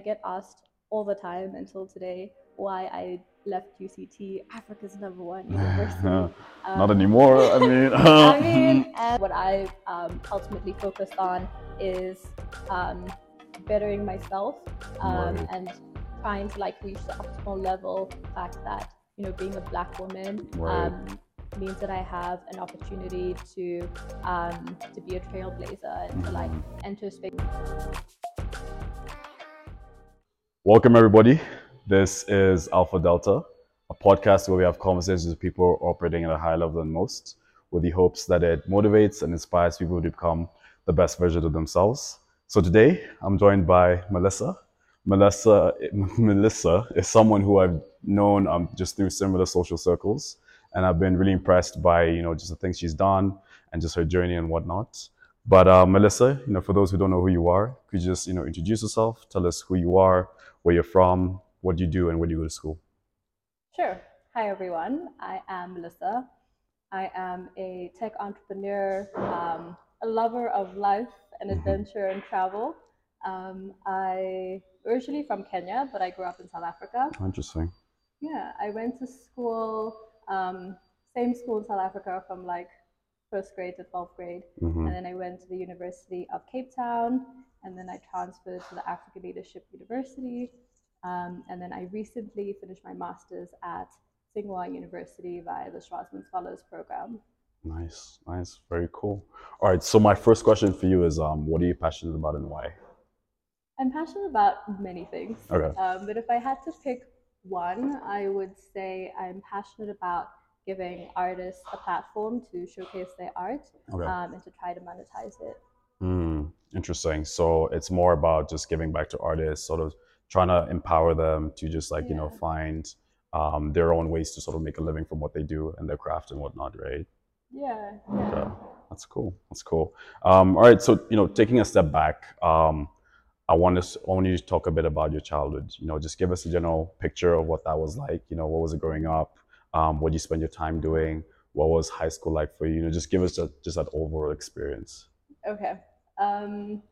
I get asked all the time until today why I left UCT, Africa's number one university. Not Um, anymore. I mean, I mean, what I've um, ultimately focused on is um, bettering myself um, Right. and trying to like reach the optimal level. The fact that you know, being a black woman Right. um, means that I have an opportunity to um, to be a trailblazer and to like Mhm. enter space. Welcome, everybody. This is Alpha Delta, a podcast where we have conversations with people operating at a higher level than most, with the hopes that it motivates and inspires people to become the best version of themselves. So today, I'm joined by Melissa. Melissa, Melissa is someone who I've known um, just through similar social circles, and I've been really impressed by you know just the things she's done and just her journey and whatnot. But uh, Melissa, you know, for those who don't know who you are, could you just you know introduce yourself, tell us who you are, where you're from, what do you do, and where do you go to school? Sure. Hi, everyone. I am Melissa. I am a tech entrepreneur, um, a lover of life and Mhm. adventure and travel. Um, I originally from Kenya, but I grew up in South Africa. Interesting. Yeah, I went to school, um, same school in South Africa from like first grade to 12th grade. hmm And then I went to the University of Cape Town, and then I transferred to the African Leadership University. Um, and then I recently finished my master's at Tsinghua University via the Schwarzman Scholars Program. Nice, nice, very cool. All right, so my first question for you is, um, what are you passionate about and why? I'm passionate about many things, Okay. um, but if I had to pick one, I would say I'm passionate about giving artists a platform to showcase their art Okay. um, and to try to monetize it. Interesting. So it's more about just giving back to artists, sort of trying to empower them to just like you know find um, their own ways to sort of make a living from what they do and their craft and whatnot, right? Yeah, yeah. Okay. That's cool. That's cool. Um, all right. So, you know, taking a step back, um, I want us, I want you to talk a bit about your childhood. You know, just give us a general picture of what that was like. You know, what was it growing up? Um, what did you spend your time doing? What was high school like for you? You know, just give us a, just that overall experience. Okay. Um,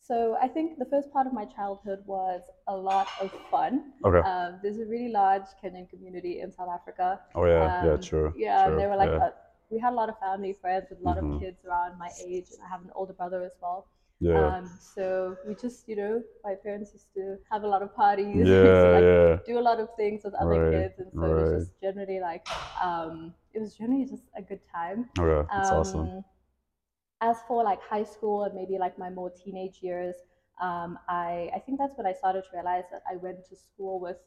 so I think the first part of my childhood was a lot of fun. Okay. Um, there's a really large Kenyan community in South Africa. oh yeah. yeah. Um, True. Yeah, true, they were like, yeah. uh, we had a lot of family friends with a lot Mhm. of kids around my age, and I have an older brother as well. yeah. Um, so we just, you know, my parents used to have a lot of parties. yeah. to, like, Yeah. do a lot of things with other Right, kids, and so it was just generally like, um, it was generally just a good time. Okay. That's awesome. As for like high school and maybe like my more teenage years, um, I I think that's when I started to realize that I went to school with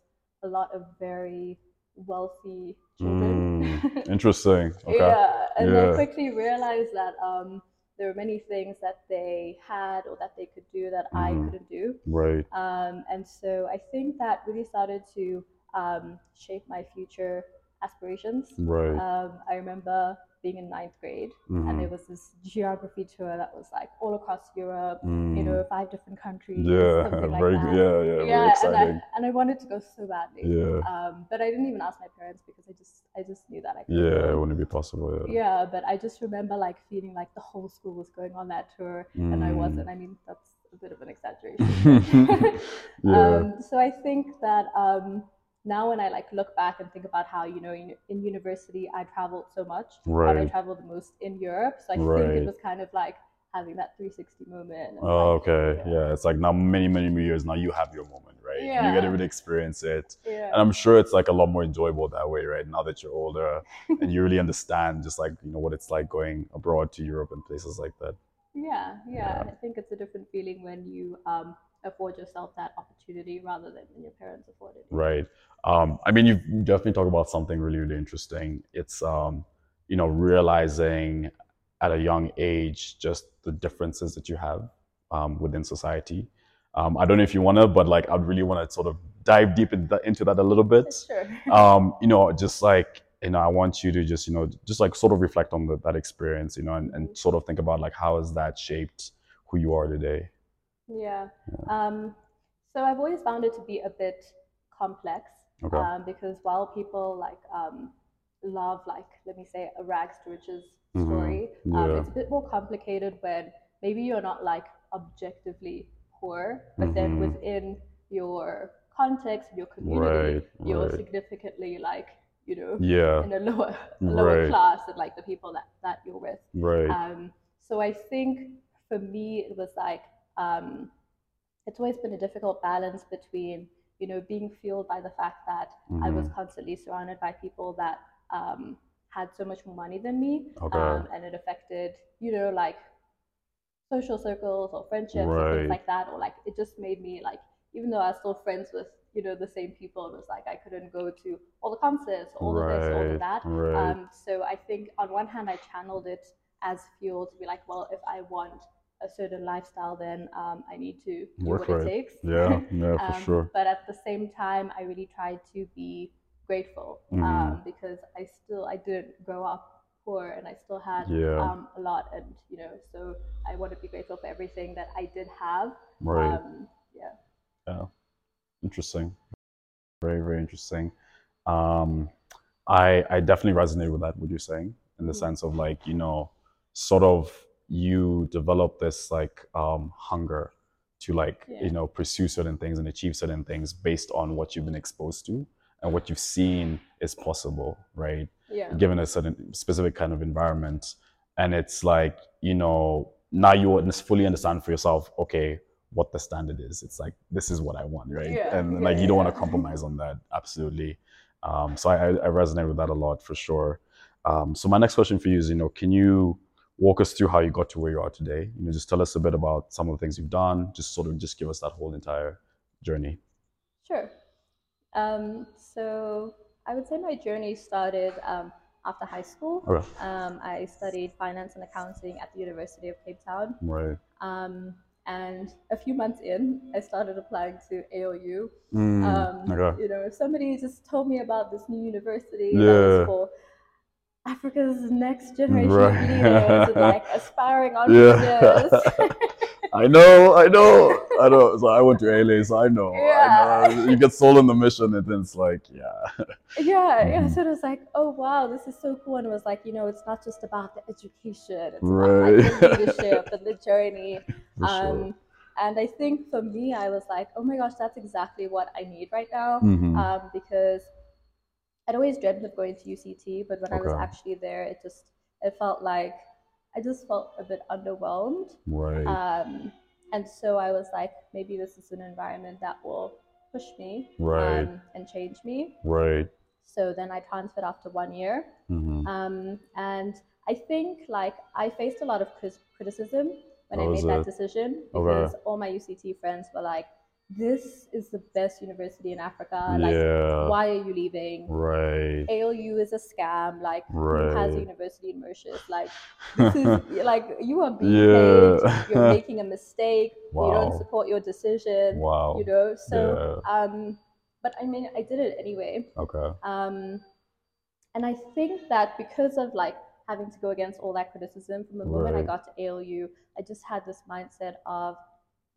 a lot of very wealthy children. Mm, interesting. Okay. Yeah, and Yeah. I quickly realized that um, there were many things that they had or that they could do that I Mhm. couldn't do. Right. Um, and so I think that really started to um, shape my future aspirations. Right. Um, I remember being in ninth grade, and Mhm. there was this geography tour that was like all across Europe, you Mm. know, five different countries. Yeah. something like Very. that. Yeah. Yeah. Very Yeah, and. I and I wanted to go so badly. Yeah. Um, but I didn't even ask my parents because I just I just knew that I could Yeah, it wouldn't be possible. Yeah. Yeah, but I just remember like feeling like the whole school was going on that tour, and I Mm. wasn't. I mean, that's a bit of an exaggeration. yeah. Um, so I think that um, now when I like look back and think about how you know in, in university I traveled so much, and I traveled the most in Europe. So I think it was kind of like having that 360 moment. Oh, like, okay. Yeah. It's like now many, many years now you have your moment, right? Yeah. You get to really experience it. yeah. And I'm sure it's like a lot more enjoyable that way, right? Now that you're older and you really understand just like, you know, what it's like going abroad to Europe and places like that. Yeah, yeah. Yeah. I think it's a different feeling when you um, afford yourself that opportunity rather than when your parents afford it. Right. Um, I mean, you've definitely talked about something really, really interesting. It's, um, you know, realizing at a young age just the differences that you have um, within society. Um, I don't know if you want to, but like, I'd really want to sort of dive deep in that, into that a little bit. Sure. um, you know, just like, you know, I want you to just, you know, just like sort of reflect on the, that experience, you know, and, and sort of think about like, how has that shaped who you are today? Yeah. Um, so I've always found it to be a bit complex Okay. um, because while people like um, love like let me say a rags to riches Mhm. story, um, Yeah. it's a bit more complicated when maybe you're not like objectively poor, but then Mhm. within your context, your community, Right, you're right. significantly like, you know, Yeah, in a lower a lower Right. class than like the people that, that you're with. right. Um, so I think for me, it was like um, it's always been a difficult balance between you know being fueled by the fact that I was Mhm. constantly surrounded by people that um, had so much more money than me, Okay. um, and it affected you know like social circles or friendships or things like that, or like it just made me like even though I was still friends with you know the same people, it was like I couldn't go to all the concerts, all of this, all of that. right. Um, so I think on one hand, I channeled it as fuel to be like, well, if I want a certain lifestyle, then um, I need to do Work what for it takes. Yeah, yeah, for Um, sure. But at the same time, I really tried to be grateful Mhm. um, because I still I didn't grow up poor and I still had Yeah. um, a lot, and you know, so I want to be grateful for everything that I did have. Right. Um, yeah. Yeah. Interesting. Very, very interesting. Um, I I definitely resonate with that, what you're saying, in the Mhm. sense of like, you know, sort of you develop this like um hunger to like, Yeah. you know, pursue certain things and achieve certain things based on what you've been exposed to and what you've seen is possible, right? Yeah. given a certain specific kind of environment. And it's like you know now you fully understand for yourself okay what the standard is. It's like this is what i want right? Yeah, and like you don't want to compromise on that absolutely. Um, so I, I I resonate with that a lot for sure. Um, so my next question for you is you know can you walk us through how you got to where you are today you know just tell us a bit about some of the things you've done just sort of just give us that whole entire journey Sure. Um, so I would say my journey started um, after high school. okay Um, I studied finance and accounting at the University of Cape Town. right Um, and a few months in, I started applying to ALU. Mm, Um, okay You know, somebody just told me about this new university that Yeah. was for Africa's next generation Right. leaders and like aspiring Yeah. entrepreneurs. I know, I know, I know. So I went to LA, so I know. I Yeah. know. You get sold on the mission, and then it's like, yeah, Yeah, yeah. Mhm. So it was like, oh wow, this is so cool. And it was like, you know, it's not just about the education, it's Right. about like the leadership and the journey. for sure. Um, and I think for me, I was like, oh my gosh, that's exactly what I need right now. Mhm. Um, because I'd always dreamt of going to UCT, but when I was actually there, it just it felt like I just felt a bit underwhelmed. right, Um, and so I was like, maybe this is an environment that will push me Right. um, and change me. right. So then I transferred after one year. Mhm. Um, and I think like I faced a lot of criticism when Oh, I made that it? decision Okay. because all my UCT friends were like, this is the best university in Africa. Like, yeah, why are you leaving? right, ALU is a scam. Like, who has a university in Mauritius? Like, this is like you are being Yeah. paid. You're making a mistake. Wow. don't support your decision. wow. You know. So, Yeah. um, but I mean, I did it anyway. Okay. Um, and I think that because of like having to go against all that criticism from the moment I got to ALU, I just had this mindset of,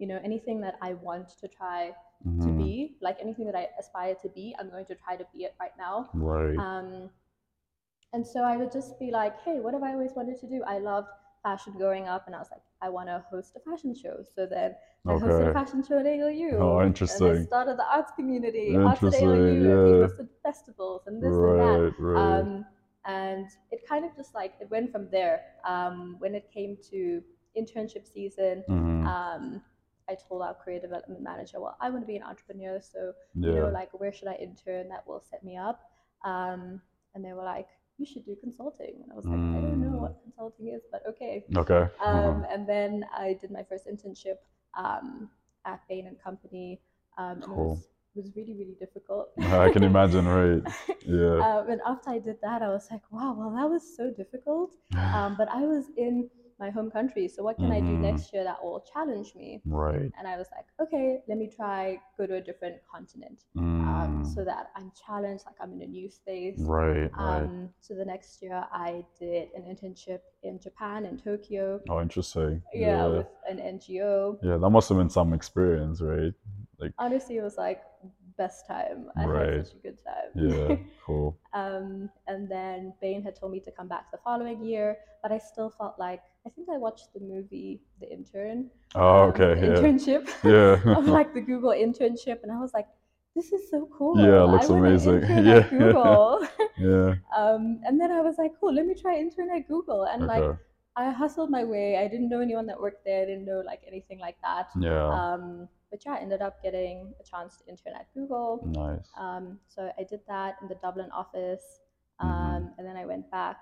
you know, anything that I want to try to Mhm. be, like anything that I aspire to be, I'm going to try to be it right now. Right. Um, and so I would just be like, hey, what have I always wanted to do? I loved fashion growing up, and I was like, I want to host a fashion show. So then I hosted a fashion show at ALU. Oh, interesting. And I started the arts community, arts at ALU, and we yeah. hosted festivals and this and that. Right. Right. Um, and it kind of just like it went from there. Um, when it came to internship season, Mhm. um, I told our career development manager, well, I want to be an entrepreneur, so yeah. you know, like where should I intern that will set me up? Um, and they were like, you should do consulting. And I was like, I don't know Mm. what consulting is, but okay. okay. Um, and then I did my first internship um, at Bain and Company. Um, and Cool. it was, it was really, really difficult. I can imagine. Right. Yeah. um, and after I did that, I was like, wow, well, that was so difficult. Um, but I was in my home country, so what can I do Mhm. next year that will challenge me? right. And I was like, okay, let me try go to a different continent, um, Mm. so that I'm challenged, like I'm in a new space. Right. Right. Um, so the next year, I did an internship in Japan, in Tokyo, oh, interesting. yeah, Yeah. with an NGO. Yeah, that must have been some experience, right? Like, Honestly, it was like best time. I Right. had such a good time. Yeah, cool. um, and then Bain had told me to come back the following year, but I still felt like I think I watched the movie The Intern. Oh, um, okay, the yeah. Internship. Yeah. of like the Google internship, and I was like, this is so cool. Yeah, it looks I amazing. Yeah. Google. yeah. um, and then I was like, cool, let me try intern at Google. And like, I hustled my way. I didn't know anyone that worked there. I didn't know like anything like that. Yeah. Um, but yeah, I ended up getting a chance to intern at Google. nice. Um, so I did that in the Dublin office. Mhm. Um, and then I went back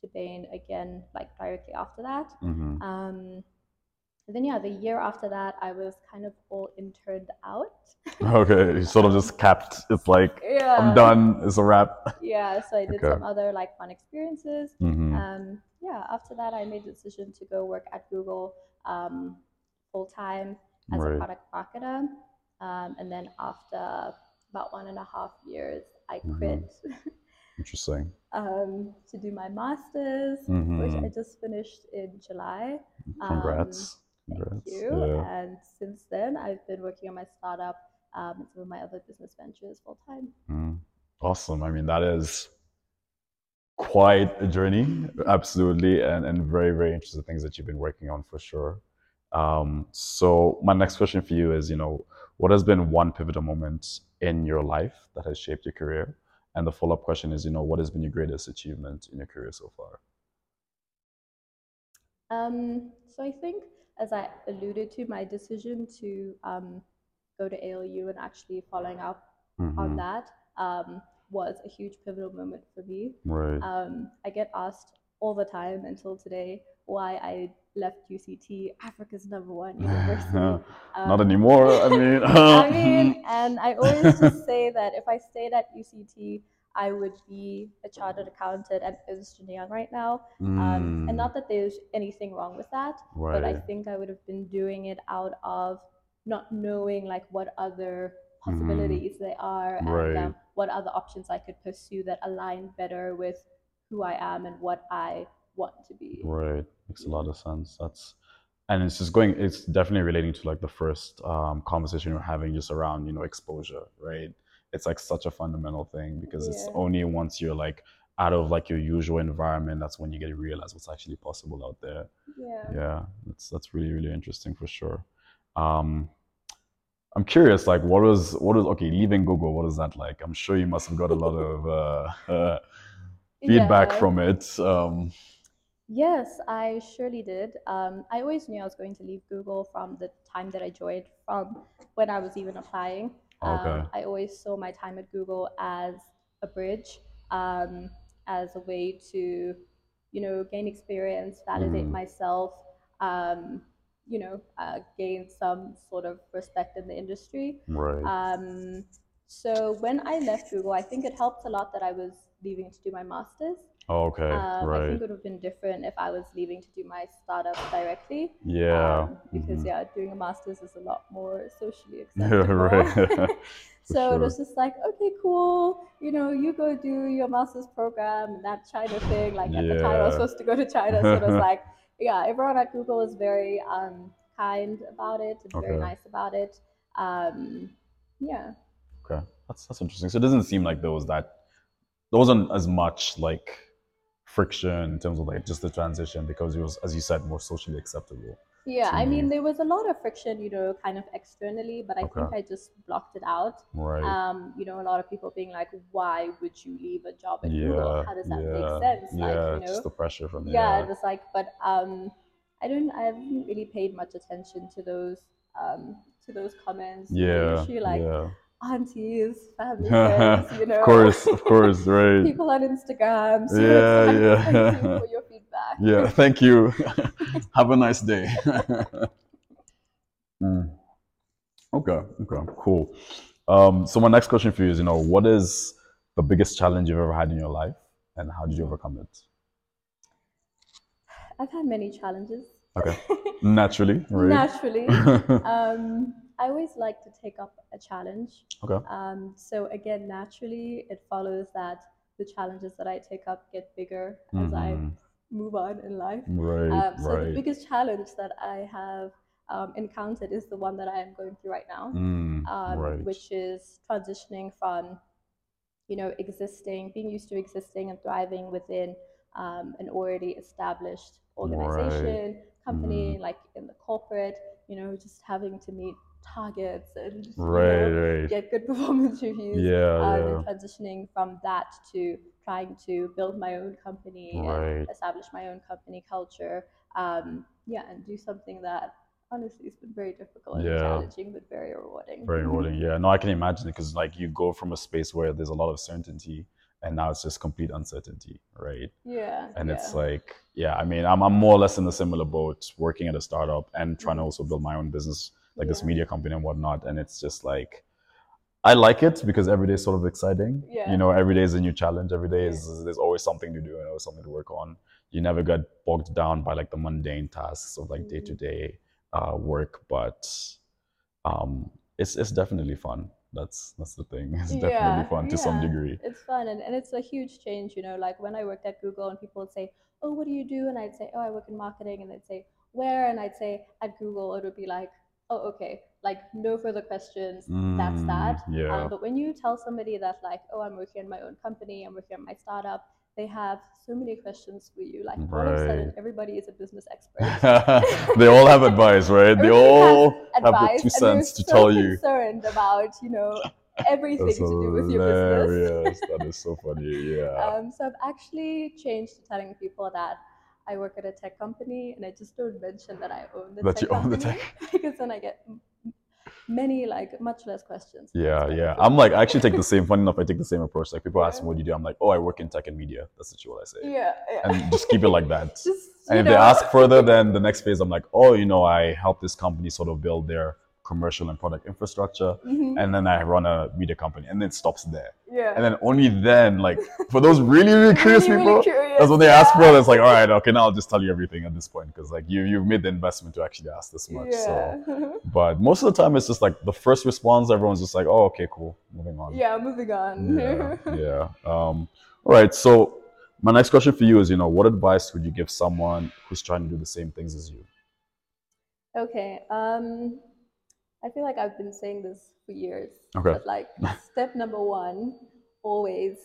to Bain again, like directly after that. hmm Um, and then yeah, the year after that, I was kind of all interned out. Okay, you sort of just capped. It's like yeah. I'm done. It's a wrap. Yeah, so I did Okay. some other like fun experiences. hmm Um, yeah, after that, I made the decision to go work at Google um, full time as a product marketer. Um, and then after about one and a half years, I Mhm. quit Interesting. um, to do my master's, which hmm I just finished in July. Congrats. Thank Congrats. you. Yeah. And since then, I've been working on my startup um, and some of my other business ventures full time. Mm. Awesome. I mean, that is quite a journey, absolutely, and, and very, very interesting things that you've been working on for sure. Um, so, my next question for you is, you know, what has been one pivotal moment in your life that has shaped your career? And the follow up question is, you know, what has been your greatest achievement in your career so far? Um, so I think, as I alluded to, my decision to um, go to ALU and actually following up on Mhm. that um, was a huge pivotal moment for me. Right. Um, I get asked all the time until today why I left UCT, Africa's number one university. Not Um, anymore. I mean, I mean, and I always just say that if I stayed at UCT, I would be a chartered accountant and Young right now. Um, and Mm, not that there's anything wrong with that, but I think I would have been doing it out of not knowing like what other possibilities there are and. Right. um, what other options I could pursue that align better with who I am and what I want to be. Right. Makes a lot of sense. That's and it's just going it's definitely relating to like the first um, conversation we're having just around, you know, exposure, right? It's like such a fundamental thing because it's only once you're like out of like your usual environment that's when you get to realize what's actually possible out there. Yeah. Yeah, that's that's really really interesting for sure. Um, I'm curious, like, what was what was okay leaving Google? What is that like? I'm sure you must have got a lot of uh, uh, feedback Yeah. from it. Um, Yes, I surely did. Um, I always knew I was going to leave Google from the time that I joined, from when I was even applying. Okay. Um, I always saw my time at Google as a bridge, um, as a way to, you know, gain experience, validate Mhm. myself, um, you know, uh, gain some sort of respect in the industry. right. Um, so when I left Google, I think it helped a lot that I was leaving to do my master's. Oh, okay. Um, I think it would have been different if I was leaving to do my startup directly. Yeah. Um, because mhm. yeah, doing a master's is a lot more socially Yeah, acceptable. right. so sure. it was just like, okay, cool. You know, you go do your master's program and that China thing. Like at the time, I was supposed to go to China, so it was like, yeah, everyone at Google is very um, kind about it and very nice about it. Um, yeah. Okay, that's that's interesting. So it doesn't seem like there was that, there wasn't as much like friction in terms of like just the transition because it was, as you said, more socially acceptable. Yeah, I me. mean, there was a lot of friction, you know, kind of externally, but I think I just blocked it out. Right. Um, you know, a lot of people being like, "Why would you leave a job at yeah. Google? How does that yeah. make sense?" Yeah. Like, you know, just the pressure from yeah, yeah. it was like, but um, I don't, I haven't really paid much attention to those, um, to those comments. Yeah. usually like yeah. Aunties, family friends, you know, of course, of course, right. people on Instagram. So Yeah, like, yeah. Thank you for your feedback. Yeah, thank you. Have a nice day. Mm. Okay, okay, cool. Um, so my next question for you is, you know, what is the biggest challenge you've ever had in your life, and how did you overcome it? I've had many challenges. Okay. Naturally, right? Naturally. um, I always like to take up a challenge. okay. Um, so again, naturally, it follows that the challenges that I take up get bigger as I Mhm. move on in life. Right, Um, so the biggest challenge that I have um, encountered is the one that I am going through right now, Mm, um, right. which is transitioning from, you know, existing, being used to existing and thriving within um, an already established organization, company, like in the corporate, you know, just having to meet targets and you know, right. get good performance reviews. Yeah, um, yeah. and transitioning from that to trying to build my own company Right. and establish my own company culture. Um, yeah, and do something that honestly has been very difficult and Yeah. challenging, but very rewarding. Very rewarding. Yeah, no, I can imagine it because like you go from a space where there's a lot of certainty and now it's just complete uncertainty, right? Yeah. And yeah. it's like, yeah, I mean, I'm, I'm more or less in a similar boat working at a startup and trying to also build my own business, like this media company and whatnot. And it's just like, I like it because every day is sort of exciting. Yeah. You know, every day is a new challenge. Every day Yeah. is, there's always something to do and always something to work on. You never get bogged down by like the mundane tasks of like day to day uh, work, but um, it's, it's definitely fun. That's, that's the thing. It's definitely Yeah, fun to some degree. it's fun and, and it's a huge change you know like when i worked at google and people would say oh what do you do and i'd say oh i work in marketing and they'd say where and i'd say at google it would be like oh okay like no further questions that's that Mm, Yeah. um, but when you tell somebody that like oh i'm working in my own company i'm working on my startup they have so many questions for you like all of a sudden Right. everybody is a business expert they all have advice, right? They all have the two cents to so tell you. concerned about you know everything That's to do with your business that is so funny. Yeah. Um, so I've actually changed to telling people that I work at a tech company, and I just don't mention that I own the That tech you own the company because then I get many like much less questions. yeah, yeah. I'm like, I actually take the same. Funny enough, I take the same approach. Like people ask me, "What do you do?" I'm like, "Oh, I work in tech and media." That's literally what I say, yeah, yeah. and just keep it like that. just And if they ask further, then the next phase, I'm like, "Oh, you know, I help this company sort of build their commercial and product infrastructure, mhm, and then I run a media company, and then it stops there." yeah, And then only then, like for those really, really curious Really, people, really curious, that's when they ask for yeah. it. It's like, all right, okay, now I'll just tell you everything at this point because like you you've made the investment to actually ask this much. So, yeah, but most of the time, it's just like the first response. Everyone's just like, oh, okay, cool, moving on. yeah. Moving on. yeah, yeah. Um, all right. So my next question for you is, you know, what advice would you give someone who's trying to do the same things as you? Okay. Um, I feel like I've been saying this for years. Okay. But like, step number one, always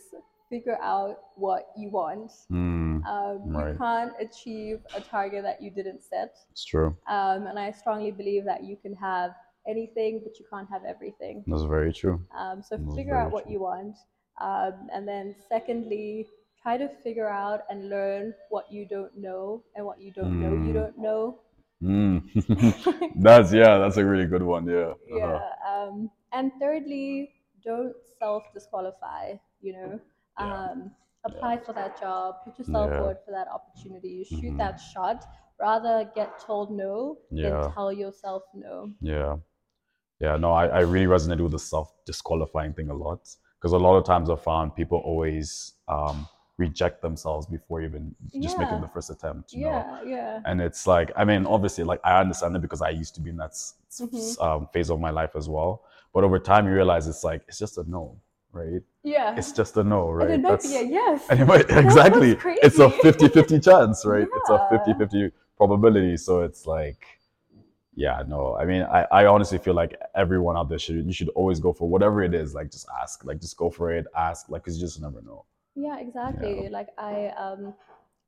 figure out what you want. Hmm, Um, Right. You can't achieve a target that you didn't set. it's true. Um, and I strongly believe that you can have anything, but you can't have everything. That's very true. Um, so That's figure out what true. you want. Um, and then, secondly, try to figure out and learn what you don't know and what you don't know you Mm. don't know. Hmm. that's yeah. That's a really good one. Yeah. Uh-huh. yeah. Um, and thirdly, don't self disqualify, you know. Yeah. Um, apply for that job, put yourself Yeah. forward for that opportunity, shoot Mhm. that shot. Rather get told no Yeah. than tell yourself no. Yeah. Yeah, no, I, I really resonate with the self disqualifying thing a lot because a lot of times I've found people always um, reject themselves before even just making the first attempt, you know? Yeah, yeah. And it's like, I mean, obviously, like I understand it because I used to be in that Mhm. um, phase of my life as well. But over time, you realize it's like, it's just a no, right? Yeah. It's just a no, right? and it might be a yes. might- exactly. It's a crazy. 50 50 chance, right? It's a Yeah. 50 50 probability. So it's like, yeah, no. I mean, I, I honestly feel like everyone out there should, you should always go for whatever it is. Like, just ask, like, just go for it, ask, like, because you just never know. Yeah, exactly. Like I um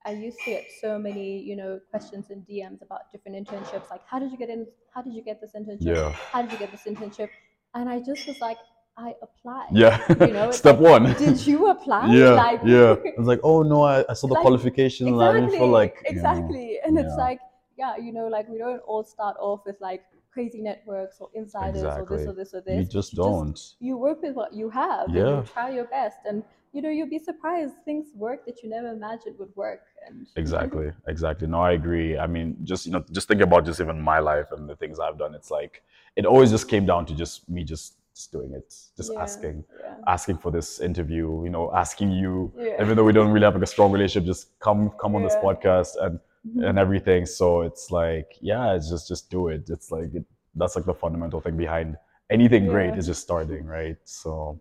I used to get so many, you know, questions and DMs about different internships. Like, how did you get in? How did you get this internship? Yeah. How did you get this internship? And I just was like, I applied. Yeah. You know, Step like, one. Did you apply? yeah. Like, yeah. It's like, oh, no, I, I saw the Like, qualifications and I didn't feel like. you know, exactly. And it's like, yeah, you know, like we don't all start off with like crazy networks or insiders or this or this or this. you just don't. you work with what you have and Yeah. you try your best and you know you'll be surprised things work that you never imagined would work and Exactly, exactly. No, I agree. I mean, just you know, just think about just even my life and the things I've done. It's like it always just came down to just me just, just doing it, just Yeah, asking, yeah asking for this interview. You know, asking you, yeah even though we don't really have like a strong relationship, just come come on this podcast and Mhm. and everything. So it's like, yeah, it's just just do it. It's like it, that's like the fundamental thing behind anything great is just starting, right? So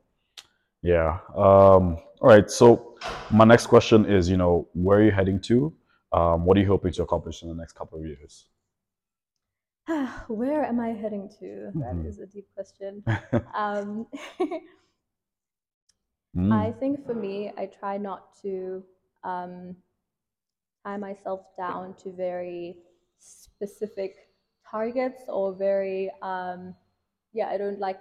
yeah. Um, all right. So my next question is, you know, where are you heading to? Um, what are you hoping to accomplish in the next couple of years? Where am I heading to? That Mhm. is a deep question. Um, Mm, I think for me, I try not to um, tie myself down to very specific targets or very, um, yeah, I don't like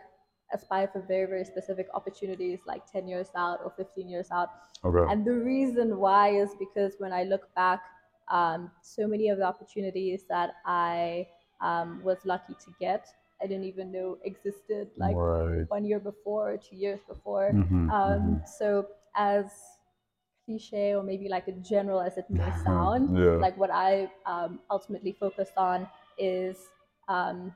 aspire for very, very specific opportunities like 10 years out or 15 years out. okay. And the reason why is because when I look back, um, so many of the opportunities that I um, was lucky to get, I didn't even know existed like Right. one year before two years before. Mhm, Um, so as cliche or maybe like a general as it may sound, Yeah. like what I um, ultimately focused on is um,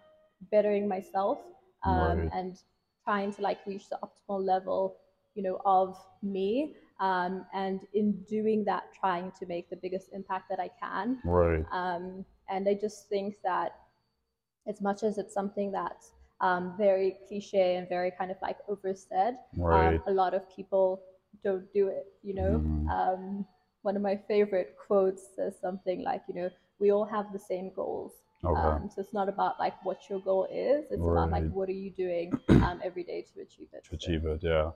bettering myself um, Right. and trying to like reach the optimal level, you know, of me. Um, and in doing that, trying to make the biggest impact that I can. Right. Um, and I just think that as much as it's something that's um, very cliche and very kind of like oversaid, Right. um, a lot of people don't do it, you know? Um, one of my favorite quotes says something like, you know, we all have the same goals. Okay. Um, so it's not about like what your goal is, it's about like what are you doing um, every day to achieve it. to achieve it. Yeah,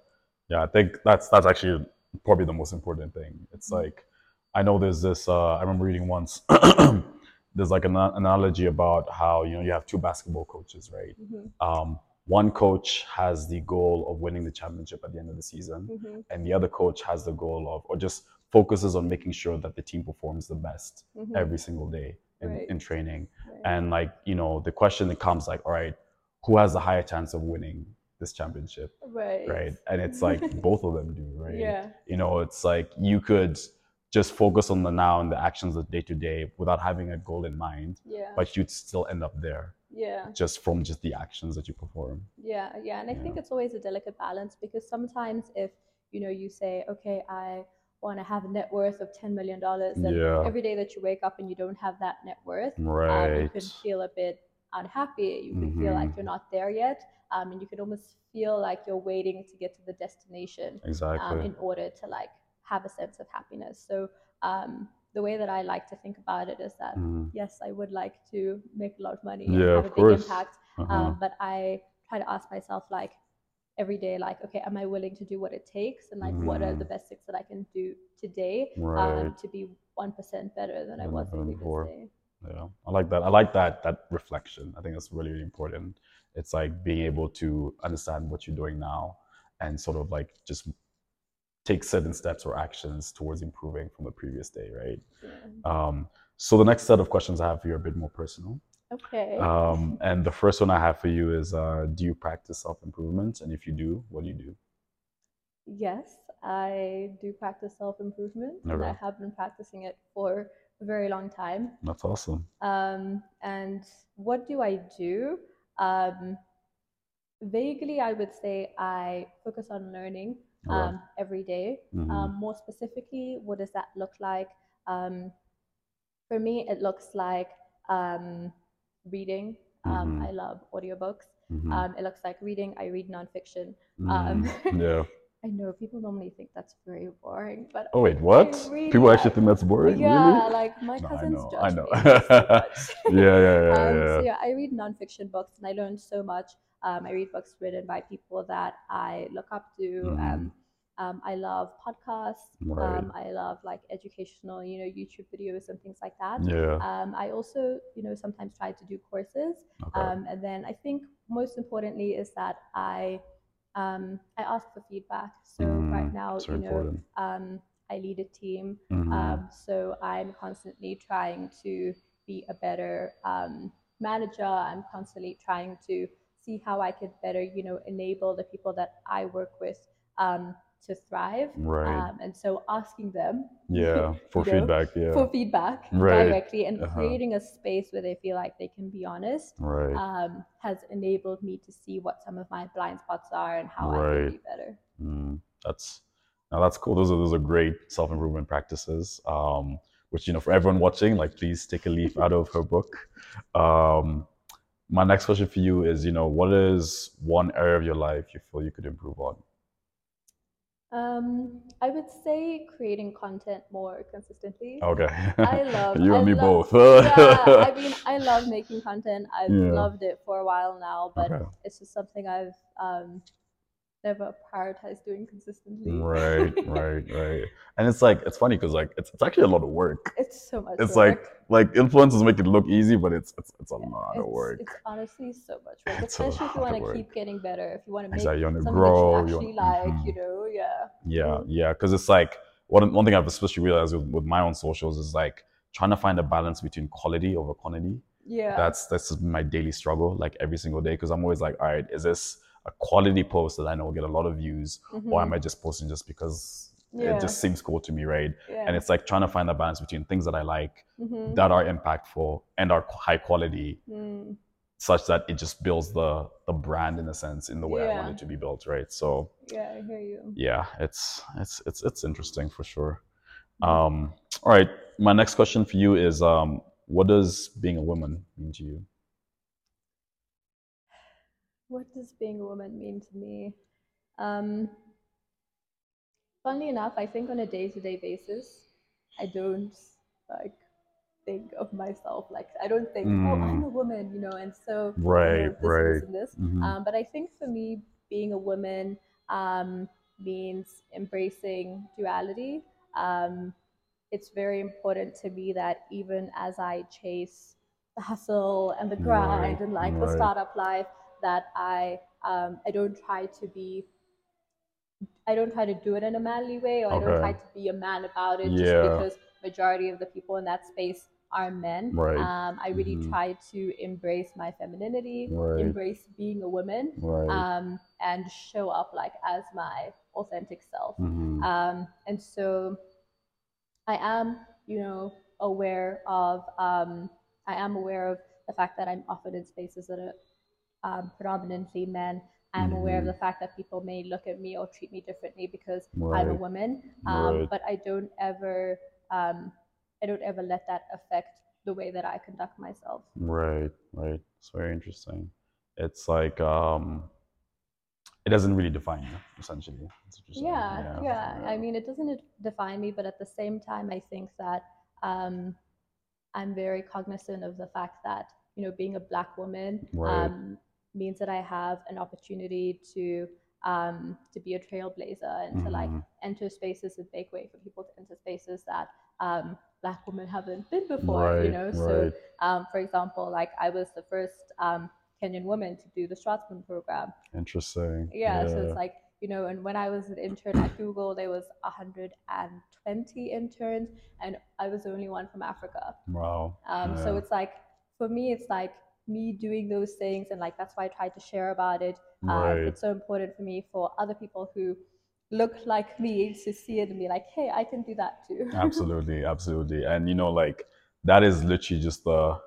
yeah. I think that's that's actually probably the most important thing. It's Mhm. like I know there's this. Uh, I remember reading once. there's like an analogy about how you know you have two basketball coaches, right? mhm, Um, one coach has the goal of winning the championship at the end of the season, mhm, and the other coach has the goal of, or just focuses on making sure that the team performs the best mhm, every single day in, Right. in training. right. And like you know, the question that comes like, all right, who has the higher chance of winning this championship? right. right? And it's like both of them do, right? Yeah. You know, it's like you could just focus on the now and the actions of day to day without having a goal in mind, Yeah. but you'd still end up there yeah. just from just the actions that you perform. Yeah, yeah, and I think it's always a delicate balance because sometimes if you know you say, okay, I want to have a net worth of ten million dollars, and Yeah. every day that you wake up and you don't have that net worth, um, you can feel a bit unhappy. You can feel like Mhm. you're not there yet, um, and you can almost feel like you're waiting to get to the destination um, Exactly. in order to like have a sense of happiness. So um, the way that I like to think about it is that Mhm. yes, I would like to make a lot of money Yeah, and have a big course. impact, Uh-huh. um, but I try to ask myself like every day, like, okay, am I willing to do what it takes, and like, what are the Mhm. best things that I can do today Right. um, to be one percent better than I was the previous before. day? Yeah, I like that. I like that that reflection. I think that's really, really important. It's like being able to understand what you're doing now and sort of like just take certain steps or actions towards improving from the previous day, right? Yeah. Um, so the next set of questions I have for you are a bit more personal. Okay. Um, and the first one I have for you is, uh, do you practice self-improvement? And if you do, what do you do? yes, I do practice self improvement, and I have been practicing it for a very long time. That's awesome. Um, and what do I do? Um, vaguely, I would say I focus on learning um, every day. Mhm. Um, more specifically, what does that look like? Um, for me, it looks like um, reading. Um, Mhm. I love audiobooks. Mhm. Um, it looks like reading. I read nonfiction. Um, Mm, yeah. I know people normally think that's very boring, but Oh wait, what? People actually think that's boring? yeah, Really? like my No, I cousins know, judge I know. so. Yeah, yeah, yeah, um, yeah. So yeah, I read nonfiction books, and I learned so much. Um, I read books written by people that I look up to. Um, I love podcasts. Right. Um, I love like educational, you know, YouTube videos and things like that. Yeah. Um, I also, you know, sometimes try to do courses. Okay. Um, and then I think most importantly is that I um, I ask for feedback. So right Mm, now, so you know, um, I lead a team. Mhm. Um, so I'm constantly trying to be a better um, manager. I'm constantly trying to see how I could better, you know, enable the people that I work with um, to thrive. Right. Um, and so asking them, yeah. For you know, feedback. Yeah. for feedback Right. directly and Uh-huh. creating a space where they feel like they can be honest right. um, has enabled me to see what some of my blind spots are and how I can be better. Mm, that's now that's cool. Those are those are great self improvement practices. Um, which you know, for everyone watching, like please take a leaf out of her book. Um, my next question for you is, you know, what is one area of your life you feel you could improve on? Um, I would say creating content more consistently. Okay. I love you I and me love- both. yeah, I mean, I love making content. I've Yeah. loved it for a while now, but Okay. it's just something I've um, never prioritized doing consistently. right, right, right. And it's like it's funny because like it's, it's actually a lot of work. It's so much. It's work. like like influencers make it look easy, but it's it's, it's a lot of work. It's honestly so much work, It's especially if you want to keep getting better. If you want to make Exactly, you want to grow. you you actually want- like, mhm. you know, yeah. Yeah, Mhm. yeah, because it's like one one thing I've especially realized with, with my own socials is like trying to find a balance between quality over quantity. Yeah. That's that's my daily struggle, like every single day, because I'm always like, all right, is this a quality post that I know will get a lot of views, or am. I just posting just because Yeah. it just seems cool to me, right? yeah. And it's like trying to find the balance between things that I like, Mhm. that are impactful, and are high quality, Mm. such that it just builds the the brand in a sense in the way I want it to be built, right? So Yeah, I hear you. yeah, it's it's it's it's interesting for sure. Mhm. Um, all right, my next question for you is, um, what does being a woman mean to you? What does being a woman mean to me? Um, funnily enough, I think on a day-to-day basis, I don't like think of myself like I don't think, oh, I'm Mm. a woman, you know, and so you know, Right, this, right. this, and this. Mhm. Um, but I think for me, being a woman um, means embracing duality. Um, it's very important to me that even as I chase the hustle and the grind Right, and like the startup life, that I um, I don't try to be I don't try to do it in a manly way or I don't try to be a man about it Yeah. just because majority of the people in that space are men. Right. Um, I really Mhm. try to embrace my femininity, Right. embrace being a woman, Right. um, and show up like as my authentic self. Mhm. Um, and so I am, you know, aware of, um, I am aware of the fact that I'm often in spaces that are um, predominantly men. I'm aware of Mhm. the fact that people may look at me or treat me differently because I'm a woman. Um, Right. But I don't ever, um, I don't ever let that affect the way that I conduct myself. Right, right. It's very interesting. It's like um, it doesn't really define you, essentially. That's what you're saying. Yeah, yeah. I mean, it doesn't define me, but at the same time, I think that um, I'm very cognizant of the fact that you know, being a black woman Right. um, means that I have an opportunity to um, to be a trailblazer and to like Mhm. enter spaces and make way for people to enter spaces that um, black women haven't been before. right, you know, so um, for example, like I was the first um, Kenyan woman to do the Schwarzman program. Interesting. Yeah, so it's like, you know, and when I was an intern at Google, there was 120 interns, and I was the only one from Africa. wow. Um, So it's like, for me, it's like me doing those things, and like that's why I tried to share about it. Um, Right. It's so important for me for other people who look like me to see it and be like, hey, I can do that too. absolutely, absolutely. And you know, like that is literally just the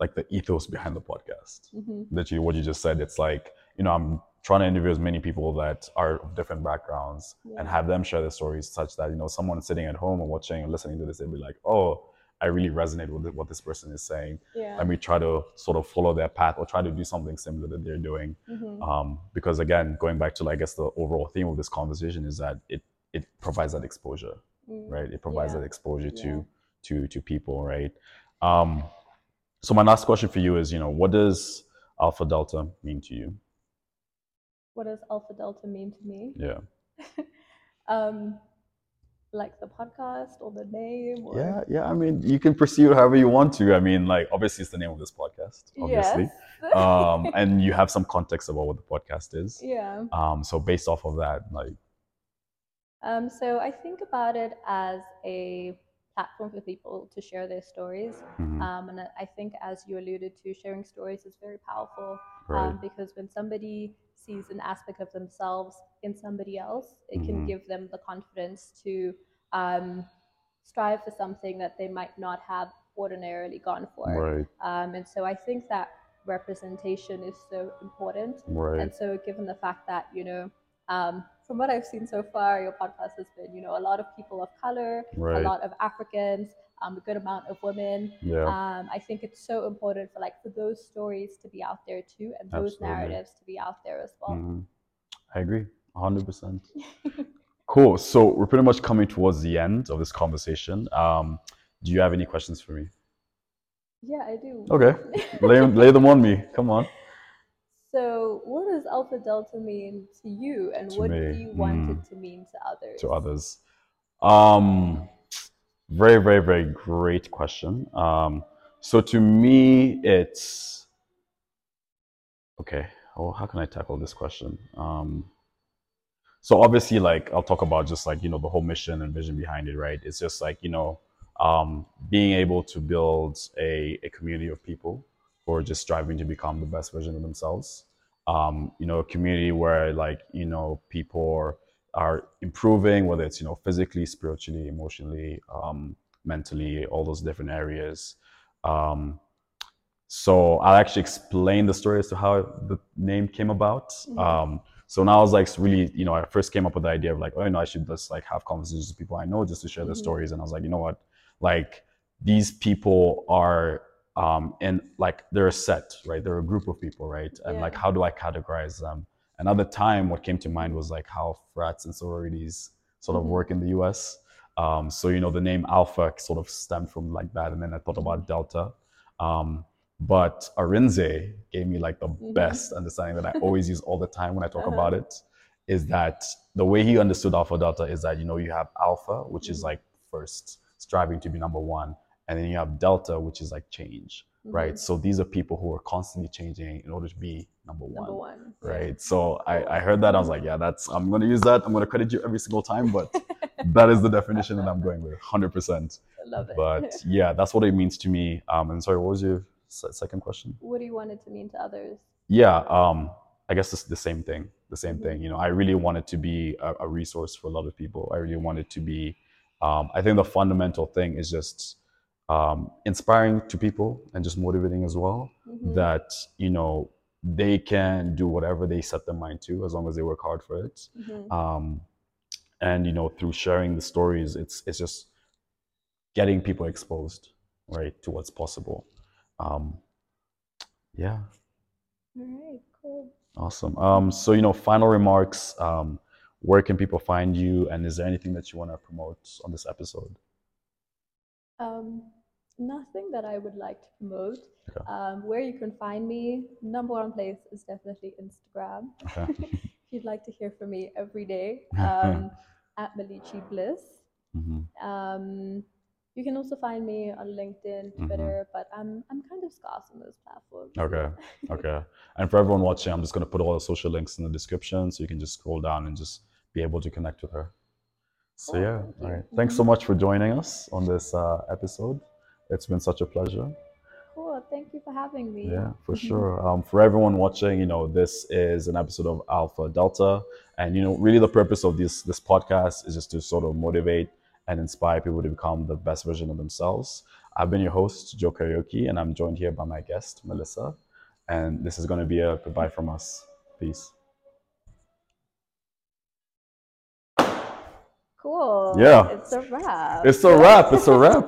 like the ethos behind the podcast. hmm literally what you just said. It's like, you know, I'm trying to interview as many people that are of different backgrounds and have them share their stories such that, you know, someone sitting at home and watching and listening to this, they'll be like, oh, I really resonate with what this person is saying. Yeah. Let me try to sort of follow their path or try to do something similar that they're doing. hmm Um, because again, going back to, I guess, the overall theme of this conversation is that it, it provides that exposure Mm. right? It provides Yeah. that exposure Yeah. to to to people, right? Um, so my last question for you is, you know, what does Alpha Delta mean to you? What does Alpha Delta mean to me? Yeah, um, like the podcast or the name? Or... yeah, yeah. I mean, you can pursue it however you want to. I mean, like obviously, it's the name of this podcast, obviously, Yes. um, and you have some context about what the podcast is. yeah. Um, so based off of that, like, Um, so I think about it as a platform for people to share their stories. mhm, Um, and I think, as you alluded to, sharing stories is very powerful right, um, because when somebody sees an aspect of themselves in somebody else, it can Mhm. give them the confidence to um, strive for something that they might not have ordinarily gone for. right, Um, and so I think that representation is so important. right, And so, given the fact that, you know, um, from what I've seen so far, your podcast has been, you know, a lot of people of color, a lot of Africans, um, a good amount of women. yeah, Um, I think it's so important for like for those stories to be out there too, and those Absolutely. narratives to be out there as well. mhm. I agree, hundred percent. Cool. So we're pretty much coming towards the end of this conversation. Um, do you have any questions for me? Yeah, I do. Okay. lay, lay them on me. Come on. So, what does Alpha Delta mean to you, and To what me, do you want mm. it to mean to others? to others? Um, very, very, very great question. Um, so to me, it's okay. Oh, how can I tackle this question? Um, so obviously, like I'll talk about just like you know the whole mission and vision behind it, right? It's just like you know um, being able to build a, a community of people who are just striving to become the best version of themselves. Um, you know, a community where like you know people are, are improving, whether it's you know physically, spiritually, emotionally, um, mentally, all those different areas. Um, so I'll actually explain the story as to how the name came about. Mhm. Um, so now I was like really, you know, I first came up with the idea of like, oh, you know, I should just like have conversations with people I know just to share their Mhm. stories. And I was like, you know what, like these people are um in like they're a set, right? They're a group of people, right? And like how do I categorize them? And at the time, what came to mind was like how frats and sororities sort of Mhm. work in the US. Um, so you know, the name Alpha sort of stemmed from like that, and then I thought about Delta. Um, but Arinze gave me like the Mhm. best understanding that I always use all the time when I talk Uh-huh. about it. Is that the way he understood Alpha Delta is that you know you have Alpha, which is Mhm. like first striving to be number one, and then you have Delta, which is like change, right? Mhm. So these are people who are constantly changing in order to be number one Number one. right? So I, I heard that I was like, yeah, that's I'm gonna use that. I'm gonna credit you every single time, but that is the definition that I'm going with, hundred percent. I love it. But yeah, that's what it means to me. Um, and sorry, what was your second question? what do you want it to mean to others? Yeah, um, I guess it's the same thing. The same Mhm. thing. You know, I really wanted to be a, a resource for a lot of people. I really wanted to be. Um, I think the fundamental thing is just um, inspiring to people and just motivating as well. Mhm. That you know they can do whatever they set their mind to as long as they work hard for it. Mhm. Um, and you know, through sharing the stories, it's it's just getting people exposed, right, to what's possible. Um, yeah. All right, cool. Awesome. Um, so, you know, final remarks. Um, where can people find you? And is there anything that you want to promote on this episode? Um, nothing that I would like to promote. Okay. Um, where you can find me, number one place is definitely Instagram. Okay. if you'd like to hear from me every day, um, at Malichi Bliss. hmm Um, you can also find me on LinkedIn, Mhm. Twitter, but I'm I'm kind of scarce on those platforms. Okay. Okay. And for everyone watching, I'm just going to put all the social links in the description so you can just scroll down and just be able to connect with her. So, Cool, yeah. All Thanks so much for joining us on this uh, episode. It's been such a pleasure. Cool. Thank you for having me. Yeah, for sure. Um, for everyone watching, you know, this is an episode of Alpha Delta, and you know, really the purpose of this this podcast is just to sort of motivate and inspire people to become the best version of themselves. I've been your host, Joe Kariuki, and I'm joined here by my guest, Melissa. And this is going to be a goodbye from us. Peace. Cool. Yeah. It's a wrap. It's a wrap. It's a wrap. It's